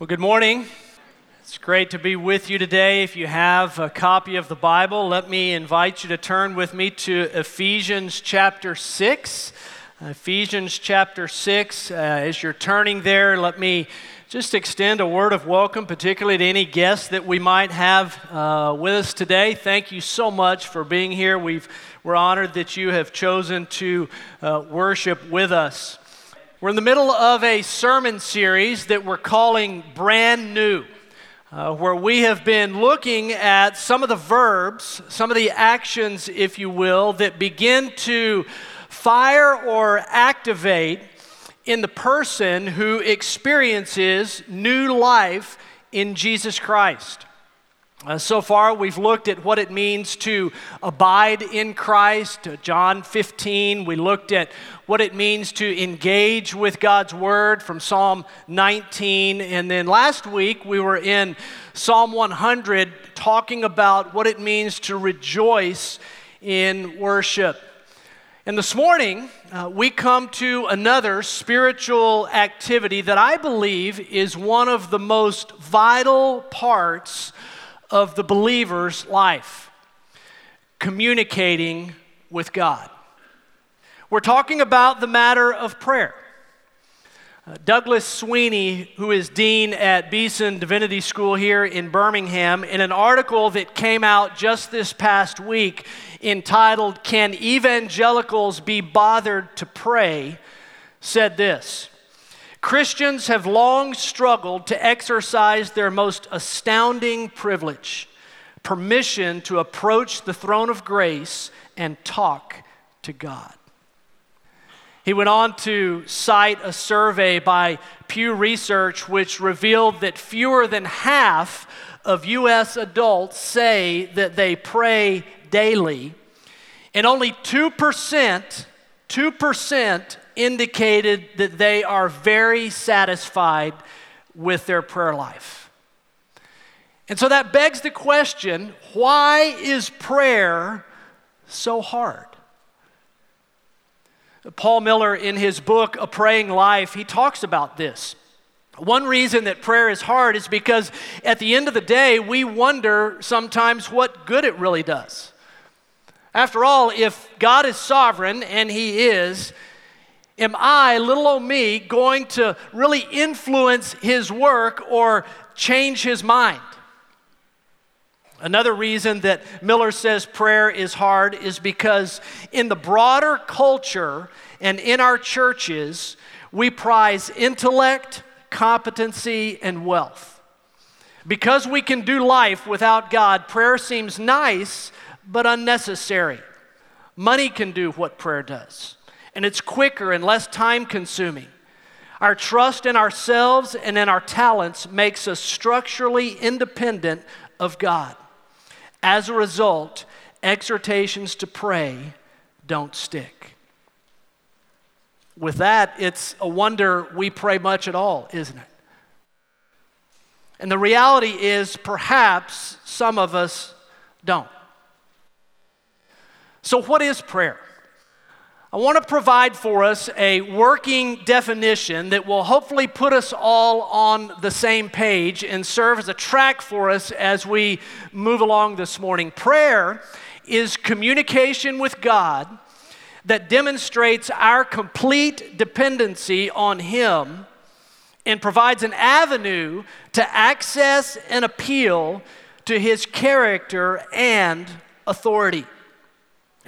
Well, good morning. It's great to be with you today. If you have a copy of the Bible, let me invite you to turn with me to Ephesians chapter 6. Ephesians chapter 6. Uh, as you're turning there, let me just extend a word of welcome, particularly to any guests that we might have uh, with us today. Thank you so much for being here. We've, we're honored that you have chosen to uh, worship with us. We're in the middle of a sermon series that we're calling Brand New, uh, where we have been looking at some of the verbs, some of the actions, if you will, that begin to fire or activate in the person who experiences new life in Jesus Christ. Uh, so far, we've looked at what it means to abide in Christ, uh, John 15. We looked at what it means to engage with God's Word from Psalm 19. And then last week, we were in Psalm 100 talking about what it means to rejoice in worship. And this morning, uh, we come to another spiritual activity that I believe is one of the most vital parts of the believer's life communicating with God. We're talking about the matter of prayer. Uh, Douglas Sweeney, who is dean at Beeson Divinity School here in Birmingham, in an article that came out just this past week entitled, Can Evangelicals Be Bothered to Pray? said this Christians have long struggled to exercise their most astounding privilege permission to approach the throne of grace and talk to God. He went on to cite a survey by Pew Research, which revealed that fewer than half of U.S. adults say that they pray daily, and only 2%, 2% indicated that they are very satisfied with their prayer life. And so that begs the question why is prayer so hard? Paul Miller, in his book, A Praying Life, he talks about this. One reason that prayer is hard is because at the end of the day, we wonder sometimes what good it really does. After all, if God is sovereign, and He is, am I, little old me, going to really influence his work or change his mind? Another reason that Miller says prayer is hard is because in the broader culture and in our churches, we prize intellect, competency, and wealth. Because we can do life without God, prayer seems nice but unnecessary. Money can do what prayer does and it's quicker and less time consuming. Our trust in ourselves and in our talents makes us structurally independent of God. As a result, exhortations to pray don't stick. With that, it's a wonder we pray much at all, isn't it? And the reality is, perhaps some of us don't. So, what is prayer? I want to provide for us a working definition that will hopefully put us all on the same page and serve as a track for us as we move along this morning. Prayer is communication with God that demonstrates our complete dependency on Him and provides an avenue to access and appeal to His character and authority.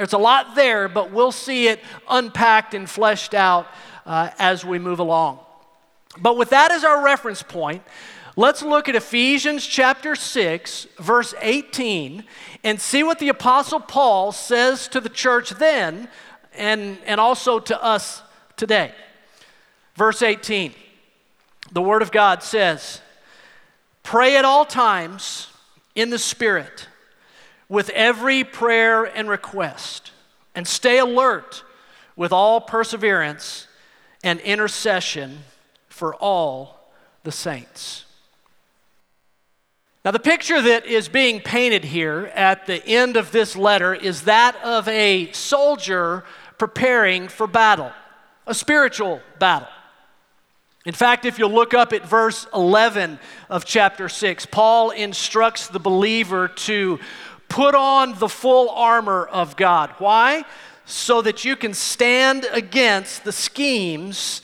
There's a lot there, but we'll see it unpacked and fleshed out uh, as we move along. But with that as our reference point, let's look at Ephesians chapter 6, verse 18, and see what the Apostle Paul says to the church then and, and also to us today. Verse 18, the Word of God says, Pray at all times in the Spirit with every prayer and request, and stay alert with all perseverance and intercession for all the saints. Now, the picture that is being painted here at the end of this letter is that of a soldier preparing for battle, a spiritual battle. In fact, if you look up at verse 11 of chapter 6, Paul instructs the believer to put on the full armor of God. Why? So that you can stand against the schemes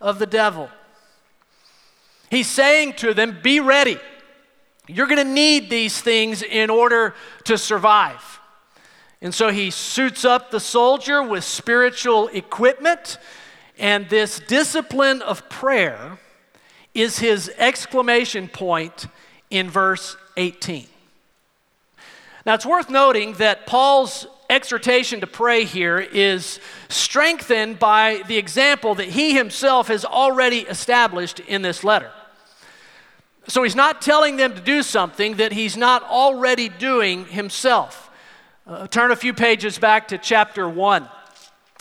of the devil. He's saying to them, Be ready. You're going to need these things in order to survive. And so he suits up the soldier with spiritual equipment and this discipline of prayer is his exclamation point in verse 18. Now, it's worth noting that Paul's exhortation to pray here is strengthened by the example that he himself has already established in this letter. So he's not telling them to do something that he's not already doing himself. Uh, turn a few pages back to chapter 1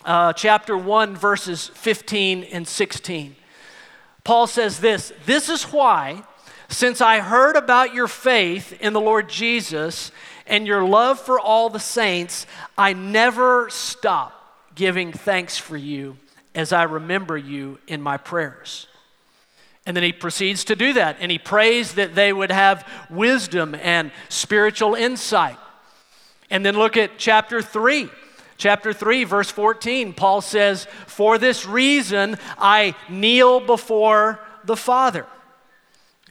uh, chapter 1, verses 15 and 16. Paul says this This is why, since I heard about your faith in the Lord Jesus and your love for all the saints, I never stop giving thanks for you as I remember you in my prayers. And then he proceeds to do that, and he prays that they would have wisdom and spiritual insight. And then look at chapter 3 Chapter 3, verse 14, Paul says, For this reason I kneel before the Father.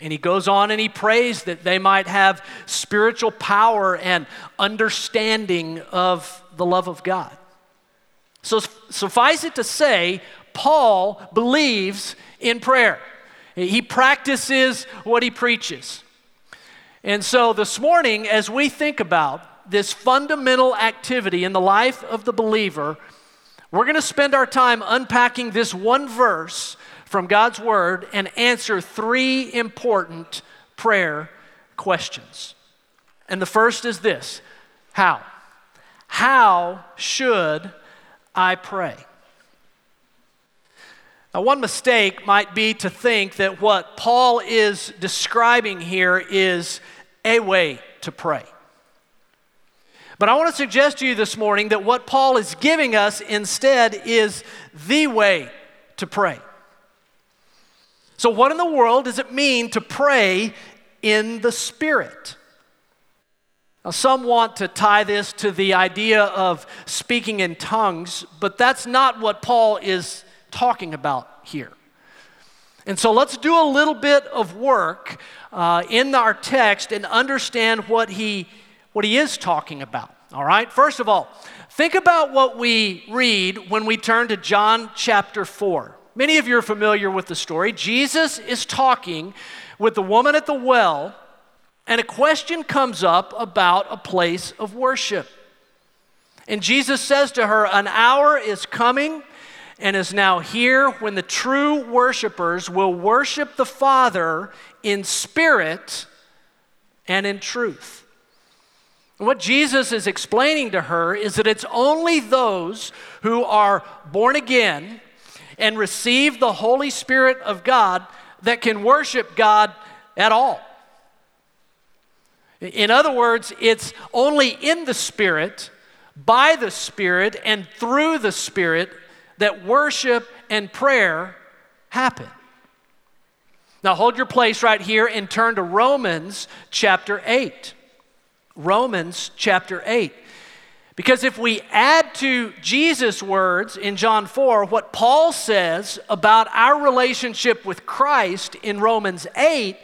And he goes on and he prays that they might have spiritual power and understanding of the love of God. So suffice it to say, Paul believes in prayer. He practices what he preaches. And so this morning, as we think about this fundamental activity in the life of the believer, we're going to spend our time unpacking this one verse from God's Word and answer three important prayer questions. And the first is this How? How should I pray? Now, one mistake might be to think that what Paul is describing here is a way to pray. But I want to suggest to you this morning that what Paul is giving us instead is the way to pray. So, what in the world does it mean to pray in the Spirit? Now, some want to tie this to the idea of speaking in tongues, but that's not what Paul is talking about here. And so let's do a little bit of work uh, in our text and understand what he what he is talking about. All right? First of all, think about what we read when we turn to John chapter 4. Many of you are familiar with the story. Jesus is talking with the woman at the well, and a question comes up about a place of worship. And Jesus says to her, An hour is coming and is now here when the true worshipers will worship the Father in spirit and in truth. What Jesus is explaining to her is that it's only those who are born again and receive the Holy Spirit of God that can worship God at all. In other words, it's only in the Spirit, by the Spirit, and through the Spirit that worship and prayer happen. Now, hold your place right here and turn to Romans chapter 8. Romans chapter 8. Because if we add to Jesus' words in John 4 what Paul says about our relationship with Christ in Romans 8,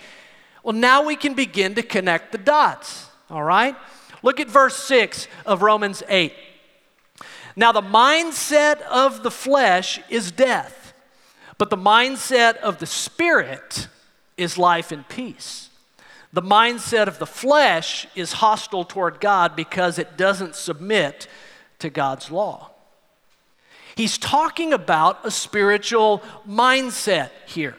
well, now we can begin to connect the dots. All right? Look at verse 6 of Romans 8. Now, the mindset of the flesh is death, but the mindset of the spirit is life and peace. The mindset of the flesh is hostile toward God because it doesn't submit to God's law. He's talking about a spiritual mindset here.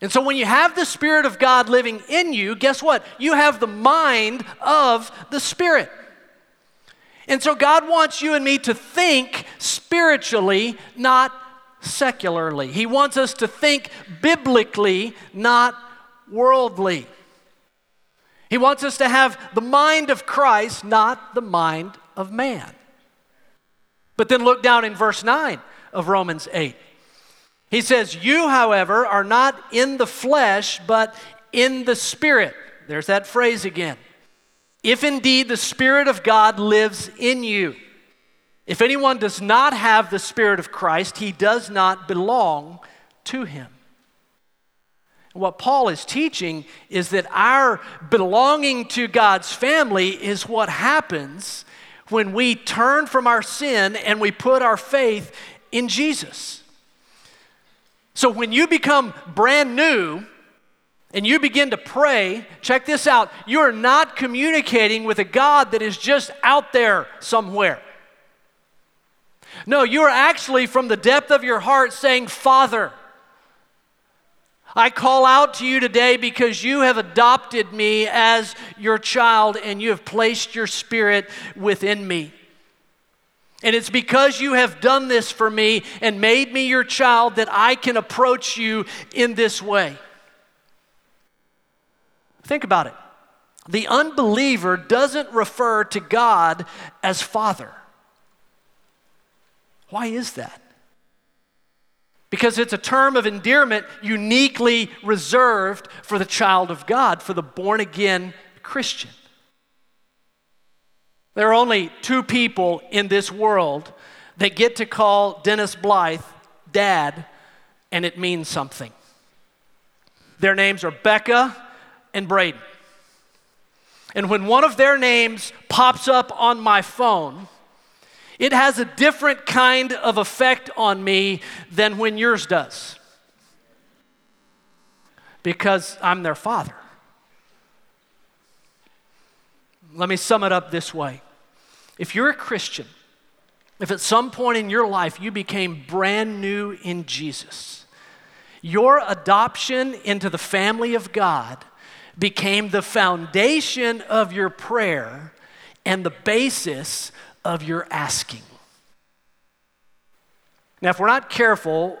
And so when you have the Spirit of God living in you, guess what? You have the mind of the Spirit. And so God wants you and me to think spiritually, not secularly. He wants us to think biblically, not worldly. He wants us to have the mind of Christ, not the mind of man. But then look down in verse 9 of Romans 8. He says, You, however, are not in the flesh, but in the Spirit. There's that phrase again. If indeed the Spirit of God lives in you. If anyone does not have the Spirit of Christ, he does not belong to him. What Paul is teaching is that our belonging to God's family is what happens when we turn from our sin and we put our faith in Jesus. So when you become brand new and you begin to pray, check this out you are not communicating with a God that is just out there somewhere. No, you are actually from the depth of your heart saying, Father, I call out to you today because you have adopted me as your child and you have placed your spirit within me. And it's because you have done this for me and made me your child that I can approach you in this way. Think about it. The unbeliever doesn't refer to God as Father. Why is that? Because it's a term of endearment uniquely reserved for the child of God, for the born again Christian. There are only two people in this world that get to call Dennis Blythe dad, and it means something. Their names are Becca and Braden. And when one of their names pops up on my phone, it has a different kind of effect on me than when yours does. Because I'm their father. Let me sum it up this way. If you're a Christian, if at some point in your life you became brand new in Jesus, your adoption into the family of God became the foundation of your prayer and the basis of your asking. Now, if we're not careful,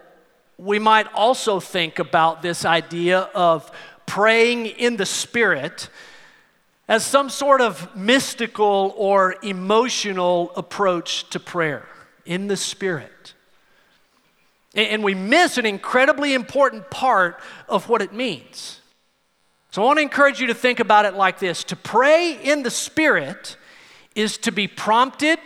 we might also think about this idea of praying in the Spirit as some sort of mystical or emotional approach to prayer in the Spirit. And we miss an incredibly important part of what it means. So I want to encourage you to think about it like this to pray in the Spirit is to be prompted,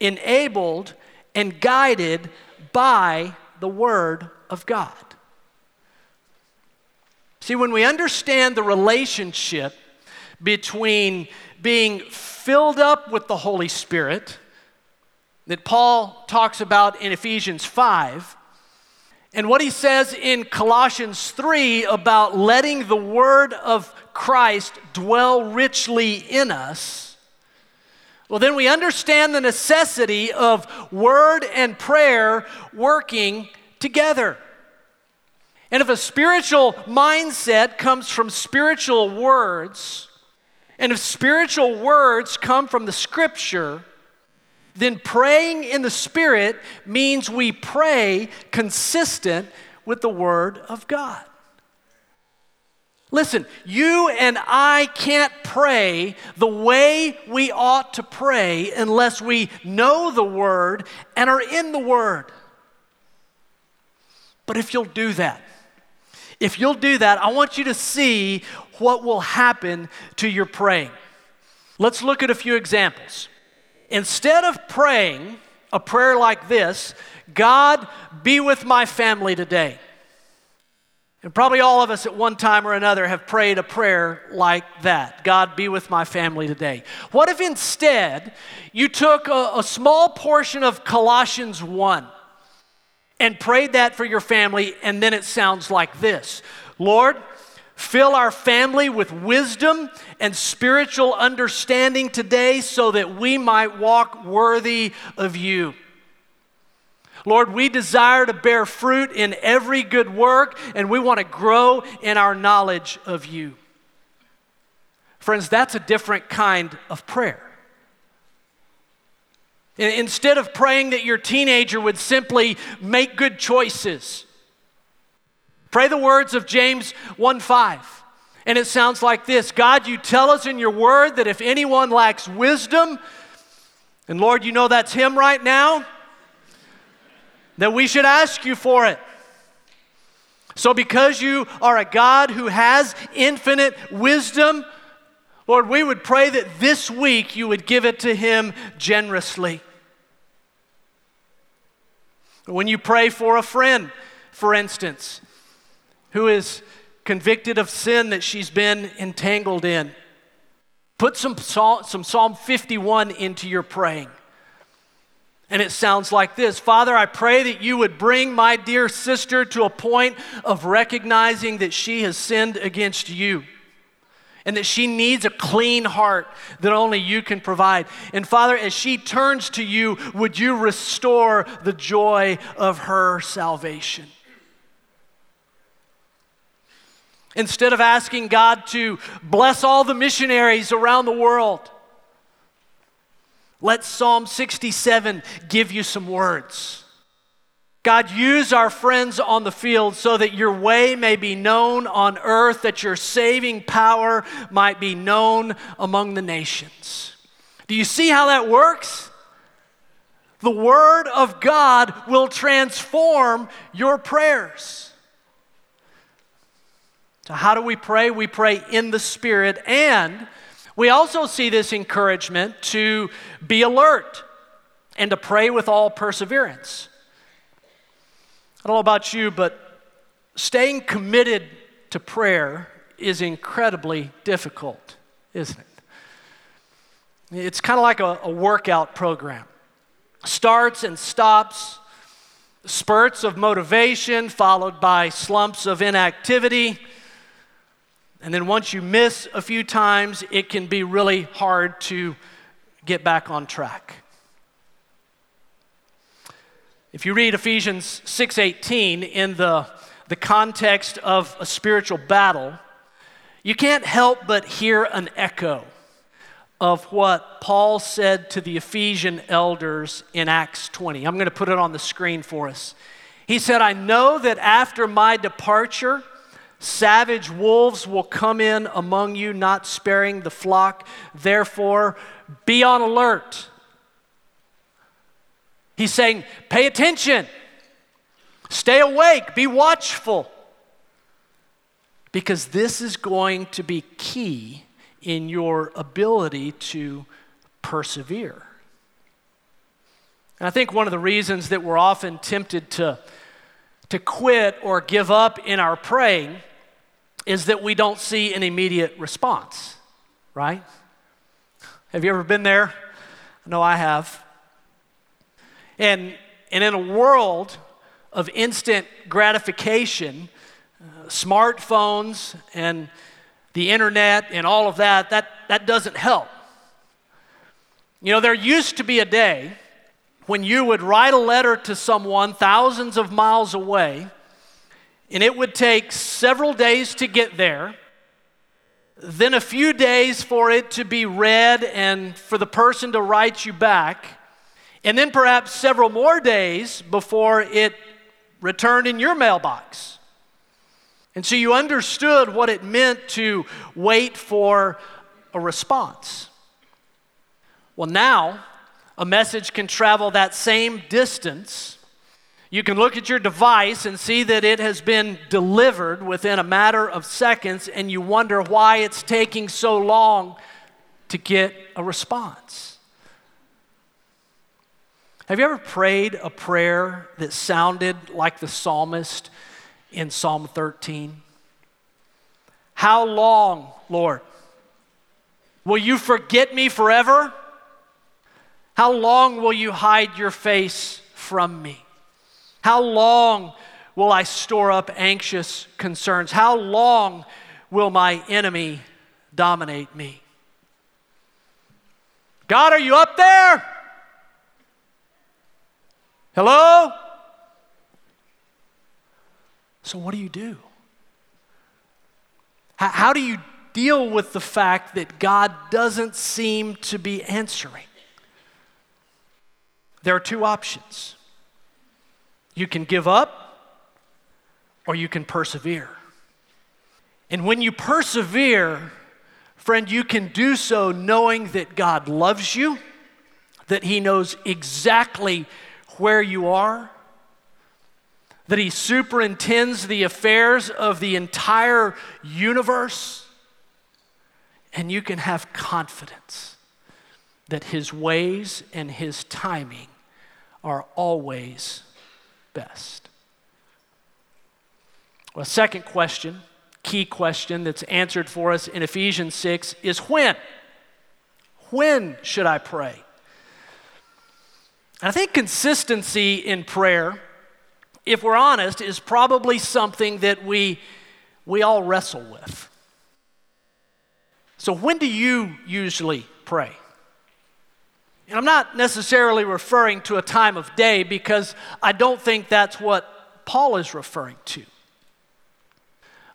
enabled, and guided by the Word of God. See, when we understand the relationship between being filled up with the Holy Spirit that Paul talks about in Ephesians 5, and what he says in Colossians 3 about letting the Word of Christ dwell richly in us well, then we understand the necessity of word and prayer working together. And if a spiritual mindset comes from spiritual words, and if spiritual words come from the scripture, then praying in the Spirit means we pray consistent with the Word of God. Listen, you and I can't pray the way we ought to pray unless we know the Word and are in the Word. But if you'll do that, if you'll do that, I want you to see what will happen to your praying. Let's look at a few examples. Instead of praying a prayer like this, God, be with my family today. And probably all of us at one time or another have prayed a prayer like that God, be with my family today. What if instead you took a, a, small portion of Colossians 1 and prayed that for your family, and then it sounds like this Lord, fill our family with wisdom and spiritual understanding today so that we might walk worthy of you. Lord, we desire to bear fruit in every good work, and we want to grow in our knowledge of you. Friends, that's a different kind of prayer. Instead of praying that your teenager would simply make good choices, pray the words of James 1 5. And it sounds like this God, you tell us in your word that if anyone lacks wisdom, and Lord, you know that's him right now that we should ask you for it. So, because you are a God who has infinite wisdom, Lord, we would pray that this week you would give it to him generously. When you pray for a friend, for instance, who is convicted of sin that she's been entangled in, put some, some Psalm 51 into your praying. And it sounds like this Father, I pray that you would bring my dear sister to a point of recognizing that she has sinned against you and that she needs a clean heart that only you can provide. And Father, as she turns to you, would you restore the joy of her salvation? Instead of asking God to bless all the missionaries around the world, let Psalm 67 give you some words. God, use our friends on the field so that your way may be known on earth, that your saving power might be known among the nations. Do you see how that works? The Word of God will transform your prayers. So, how do we pray? We pray in the Spirit, and we also see this encouragement to be alert and to pray with all perseverance. I don't know about you, but staying committed to prayer is incredibly difficult, isn't it? It's kind of like a, a, workout program starts and stops, spurts of motivation, followed by slumps of inactivity. And then once you miss a few times, it can be really hard to get back on track. If you read Ephesians 6:18 in the, the context of a spiritual battle, you can't help but hear an echo of what Paul said to the Ephesian elders in Acts 20. I'm going to put it on the screen for us. He said, I know that after my departure, savage wolves will come in among you, not sparing the flock. Therefore, be on alert He's saying, pay attention, stay awake, be watchful. Because this is going to be key in your ability to persevere. And I think one of the reasons that we're often tempted to, to quit or give up in our praying is that we don't see an immediate response, right? Have you ever been there? Know I have. And, and in a world of instant gratification, uh, smartphones and the internet and all of that, that, that doesn't help. You know, there used to be a day when you would write a letter to someone thousands of miles away, and it would take several days to get there, then a few days for it to be read and for the person to write you back and then perhaps several more days before it returned in your mailbox. And so you understood what it meant to wait for a response. Well, now a message can travel that same distance. You can look at your device and see that it has been delivered within a matter of seconds, and you wonder why it's taking so long to get a response. Have you ever prayed a prayer that sounded like the psalmist in Psalm 13? How long, Lord? Will you forget me forever? How long will you hide your face from me? How long will I store up anxious concerns? How long will my enemy dominate me? God, are you up there? Hello? So, what do you do? How, how, do you deal with the fact that God doesn't seem to be answering? There are two options you can give up, or you can persevere. And when you persevere, friend, you can do so knowing that God loves you, that He knows exactly where you are, that He superintends the affairs of the entire universe. And you can have confidence that His ways and His timing are always best. Well, second question, key question that's answered for us in Ephesians 6 is when? When should I pray? I think consistency in prayer, if we're honest, is probably something that we, we all wrestle with. So, when do you usually pray? And I'm not necessarily referring to a time of day because I don't think that's what Paul is referring to.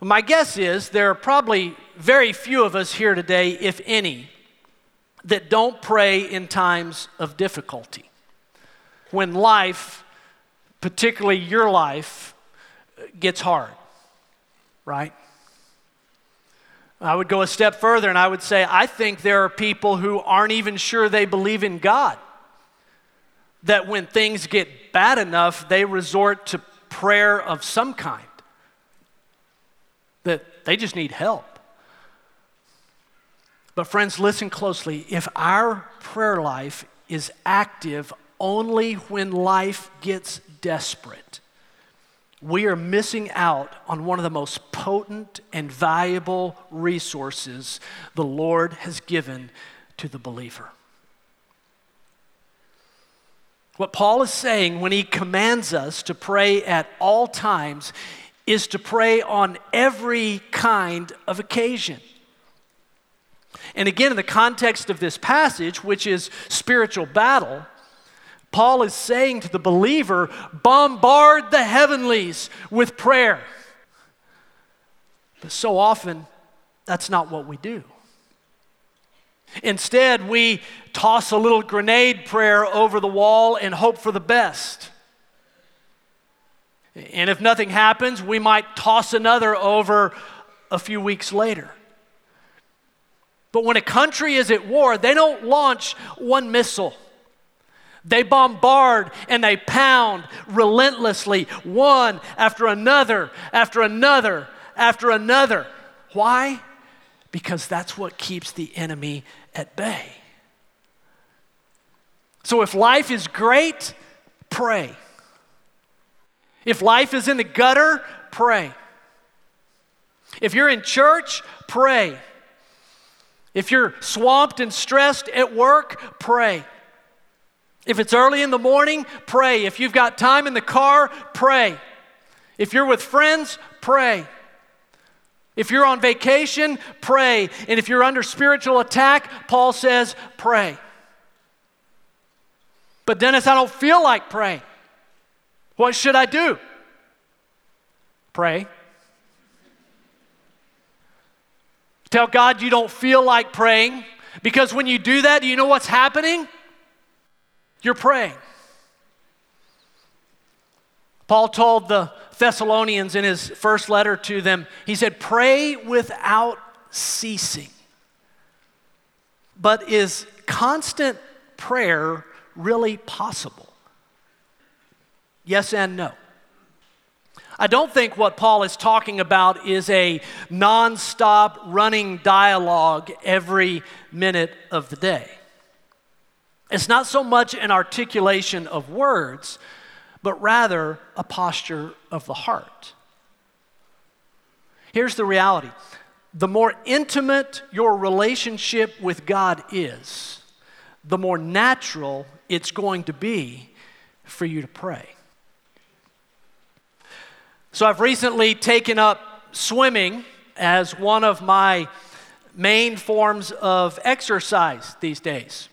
My guess is there are probably very few of us here today, if any, that don't pray in times of difficulty. When life, particularly your life, gets hard, right? I would go a step further and I would say, I think there are people who aren't even sure they believe in God. That when things get bad enough, they resort to prayer of some kind. That they just need help. But, friends, listen closely. If our prayer life is active only when life gets desperate, we are missing out on one of the most potent and valuable resources the Lord has given to the believer. What Paul is saying when he commands us to pray at all times is to pray on every kind of occasion. And again, in the context of this passage, which is spiritual battle, Paul is saying to the believer, bombard the heavenlies with prayer. But so often, that's not what we do. Instead, we toss a little grenade prayer over the wall and hope for the best. And if nothing happens, we might toss another over a few weeks later. But when a country is at war, they don't launch one missile. They bombard and they pound relentlessly, one after another, after another, after another. Why? Because that's what keeps the enemy at bay. So if life is great, pray. If life is in the gutter, pray. If you're in church, pray. If you're swamped and stressed at work, pray. If it's early in the morning, pray. If you've got time in the car, pray. If you're with friends, pray. If you're on vacation, pray. And if you're under spiritual attack, Paul says, pray. But Dennis, I don't feel like praying. What should I do? Pray. Tell God you don't feel like praying because when you do that, do you know what's happening? You're praying. Paul told the Thessalonians in his first letter to them, he said, Pray without ceasing. But is constant prayer really possible? Yes and no. I don't think what Paul is talking about is a nonstop running dialogue every minute of the day. It's not so much an articulation of words, but rather a posture of the heart. Here's the reality the more intimate your relationship with God is, the more natural it's going to be for you to pray. So I've recently taken up swimming as one of my main forms of exercise these days.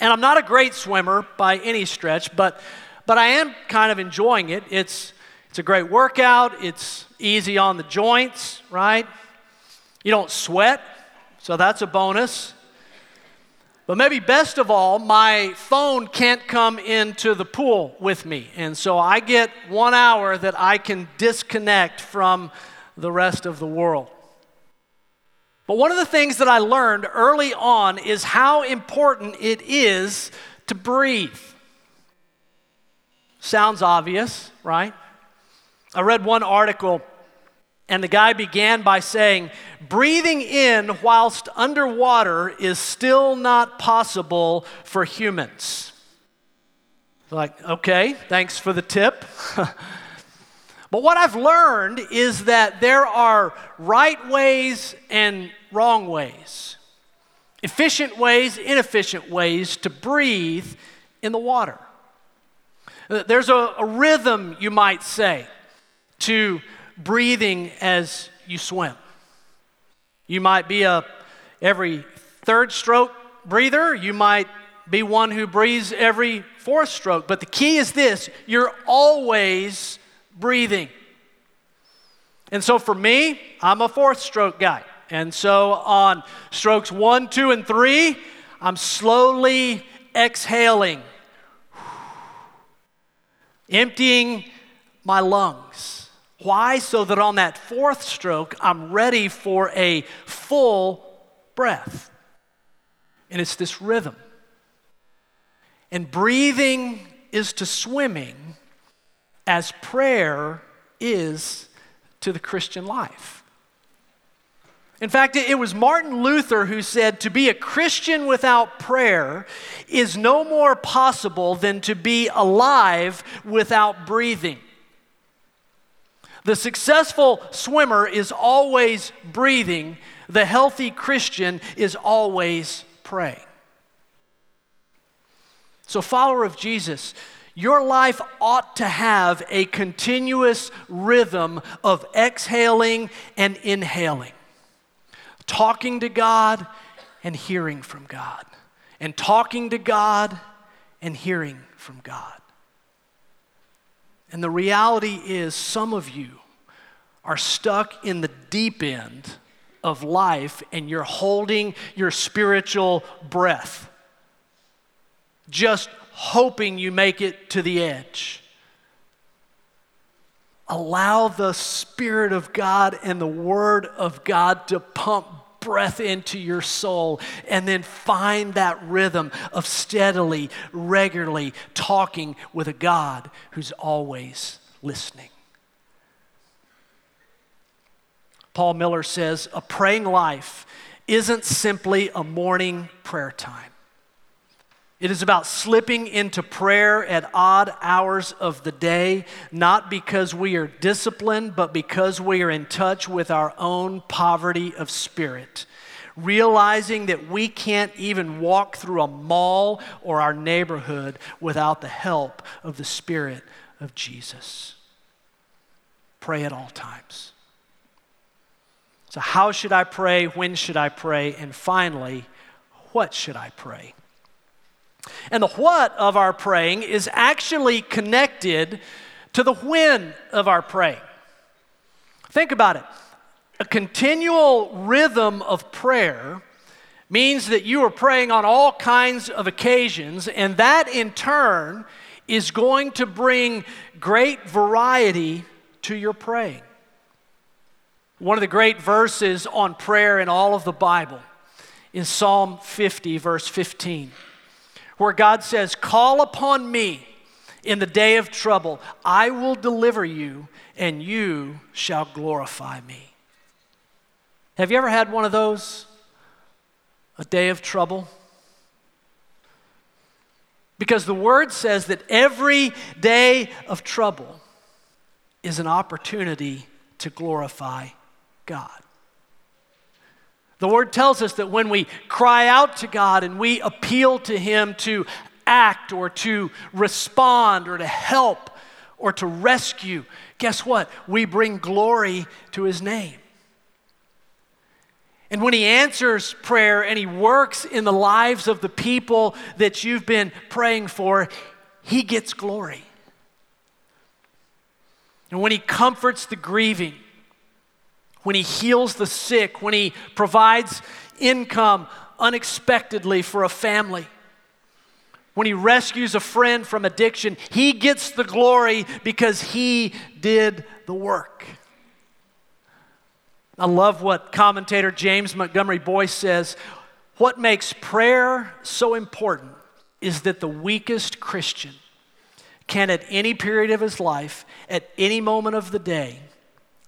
And I'm not a great swimmer by any stretch, but, but I am kind of enjoying it. It's, it's a great workout, it's easy on the joints, right? You don't sweat, so that's a bonus. But maybe best of all, my phone can't come into the pool with me. And so I get one hour that I can disconnect from the rest of the world. But one of the things that I learned early on is how important it is to breathe. Sounds obvious, right? I read one article, and the guy began by saying, Breathing in whilst underwater is still not possible for humans. Like, okay, thanks for the tip. but what I've learned is that there are right ways and wrong ways, efficient ways, inefficient ways to breathe in the water. There's a, a rhythm, you might say, to breathing as you swim. You might be a every third stroke breather, you might be one who breathes every fourth stroke, but the key is this you're always breathing. And so for me, I'm a fourth stroke guy. And so on strokes one, two, and three, I'm slowly exhaling, emptying my lungs. Why? So that on that fourth stroke, I'm ready for a full breath. And it's this rhythm. And breathing is to swimming as prayer is to the Christian life. In fact, it was Martin Luther who said to be a Christian without prayer is no more possible than to be alive without breathing. The successful swimmer is always breathing, the healthy Christian is always praying. So, follower of Jesus, your life ought to have a continuous rhythm of exhaling and inhaling, talking to God and hearing from God, and talking to God and hearing from God. And the reality is, some of you are stuck in the deep end of life and you're holding your spiritual breath. Just hoping you make it to the edge. Allow the Spirit of God and the Word of God to pump breath into your soul and then find that rhythm of steadily, regularly talking with a God who's always listening. Paul Miller says a praying life isn't simply a morning prayer time. It is about slipping into prayer at odd hours of the day, not because we are disciplined, but because we are in touch with our own poverty of spirit. Realizing that we can't even walk through a mall or our neighborhood without the help of the Spirit of Jesus. Pray at all times. So, how should I pray? When should I pray? And finally, what should I pray? And the what of our praying is actually connected to the when of our praying. Think about it. A continual rhythm of prayer means that you are praying on all kinds of occasions, and that in turn is going to bring great variety to your praying. One of the great verses on prayer in all of the Bible is Psalm 50, verse 15 where God says, Call upon me in the day of trouble. I will deliver you, and you shall glorify me. Have you ever had one of those? A day of trouble? Because the word says that every day of trouble is an opportunity to glorify God. The word tells us that when we cry out to God and we appeal to Him to act or to respond or to help or to rescue, guess what? We bring glory to His name. And when He answers prayer and He works in the lives of the people that you've been praying for, He gets glory. And when He comforts the grieving, when He heals the sick, when He provides income unexpectedly for a family, when He rescues a friend from addiction, He gets the glory because He did the work. I love what commentator James Montgomery Boice says. What makes prayer so important is that the weakest Christian can, at any period of his life, at any moment of the day,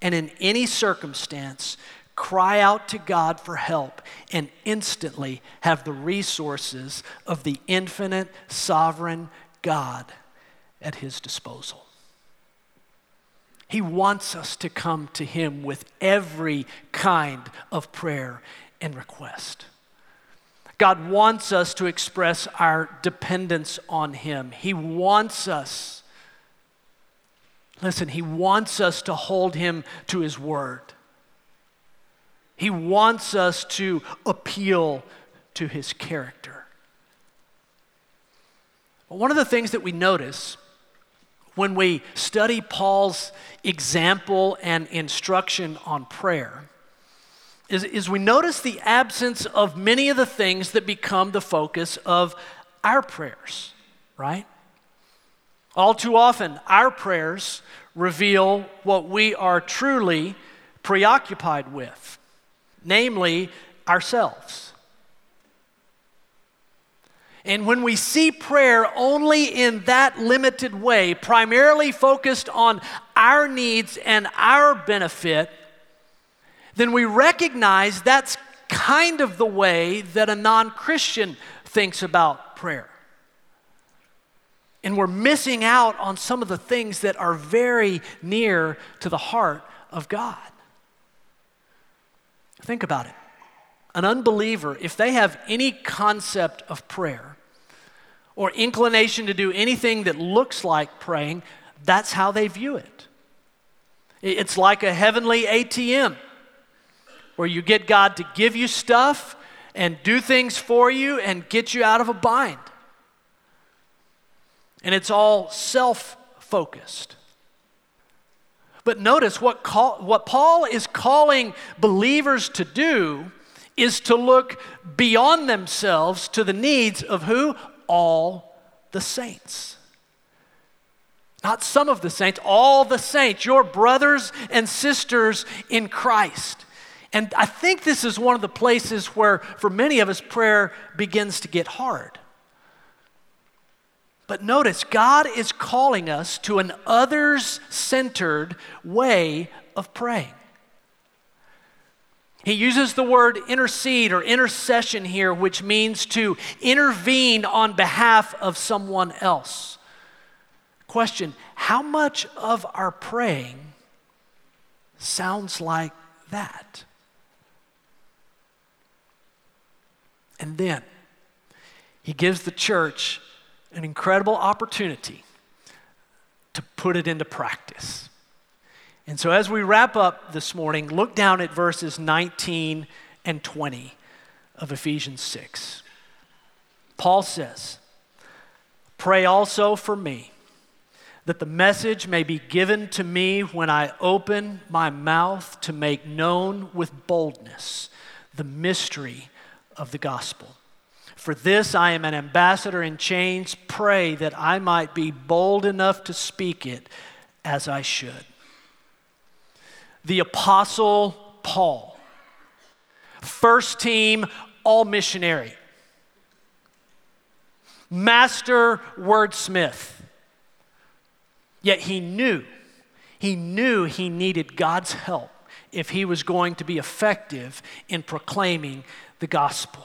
and in any circumstance, cry out to God for help and instantly have the resources of the infinite, sovereign God at his disposal. He wants us to come to him with every kind of prayer and request. God wants us to express our dependence on him. He wants us, listen, he wants us to hold him to his word. He wants us to appeal to his character. But one of the things that we notice when we study Paul's example and instruction on prayer is, is we notice the absence of many of the things that become the focus of our prayers, right? All too often, our prayers reveal what we are truly preoccupied with namely ourselves. And when we see prayer only in that limited way, primarily focused on our needs and our benefit, then we recognize that's kind of the way that a non Christian thinks about prayer. And we're missing out on some of the things that are very near to the heart of God. Think about it. An unbeliever, if they have any concept of prayer or inclination to do anything that looks like praying, that's how they view it. It's like a heavenly ATM where you get God to give you stuff and do things for you and get you out of a bind. And it's all self focused. But notice what, call, what Paul is calling believers to do is to look beyond themselves to the needs of who? All the saints. Not some of the saints, all the saints, your brothers and sisters in Christ. And I think this is one of the places where, for many of us, prayer begins to get hard. But notice, God is calling us to an others centered way of praying. He uses the word intercede or intercession here, which means to intervene on behalf of someone else. Question How much of our praying sounds like that? And then he gives the church an incredible opportunity to put it into practice. And so, as we wrap up this morning, look down at verses 19 and 20 of Ephesians 6. Paul says, Pray also for me that the message may be given to me when I open my mouth to make known with boldness the mystery of the gospel for this I am an ambassador in chains. Pray that I might be bold enough to speak it as I should. The Apostle Paul, first team all missionary, master wordsmith. Yet he knew, he knew he needed God's help if he was going to be effective in proclaiming the gospel.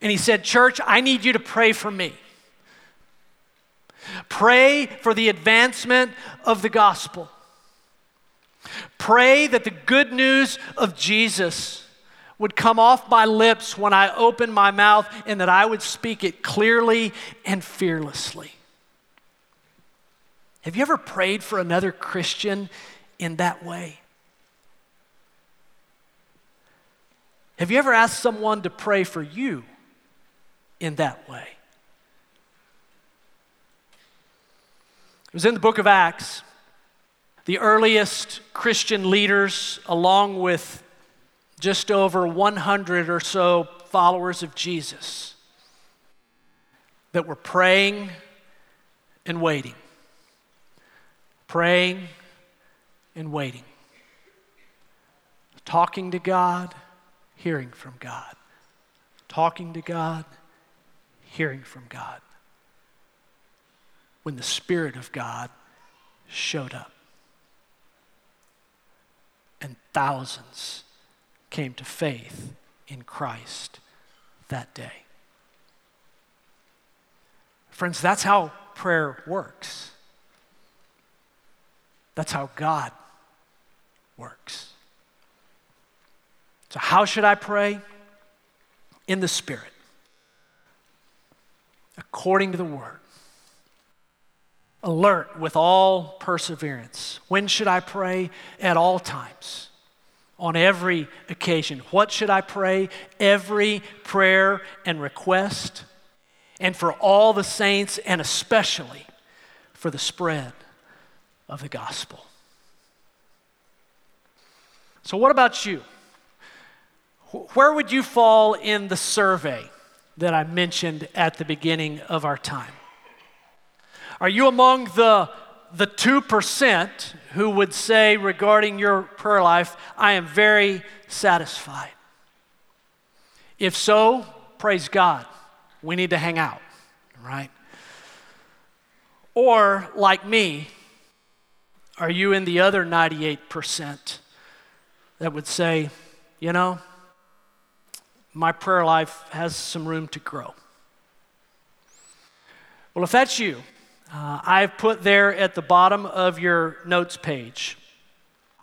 And he said, Church, I need you to pray for me. Pray for the advancement of the gospel. Pray that the good news of Jesus would come off my lips when I open my mouth and that I would speak it clearly and fearlessly. Have you ever prayed for another Christian in that way? Have you ever asked someone to pray for you in that way. It was in the book of Acts. The earliest Christian leaders, along with just over 100 or so followers of Jesus, that were praying and waiting. Praying and waiting. Talking to God, hearing from God. Talking to God, hearing from God. when the Spirit of God showed up. And thousands came to faith in Christ that day. Friends, that's how prayer works. That's how God works. So, how should I pray? In the Spirit, according to the Word. Alert with all perseverance. When should I pray? At all times, on every occasion. What should I pray? Every prayer and request, and for all the saints, and especially for the spread of the gospel. So, what about you? Where would you fall in the survey that I mentioned at the beginning of our time? Are you among the, the 2% who would say regarding your prayer life, I am very satisfied? If so, praise God. We need to hang out, right? Or, like me, are you in the other 98% that would say, you know, my prayer life has some room to grow? Well, if that's you, uh, I've put there at the bottom of your notes page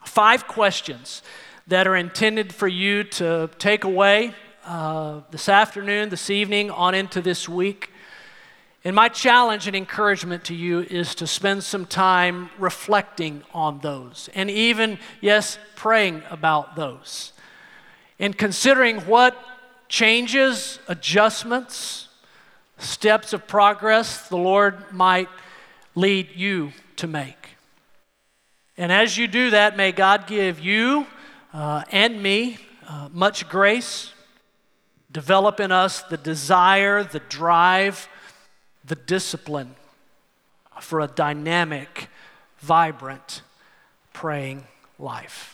five questions that are intended for you to take away uh, this afternoon, this evening, on into this week. And my challenge and encouragement to you is to spend some time reflecting on those and even, yes, praying about those and considering what changes, adjustments, steps of progress the Lord might lead you to make. And as you do that, may God give you uh, and me uh, much grace, develop in us the desire, the drive, the discipline for a dynamic, vibrant, praying life.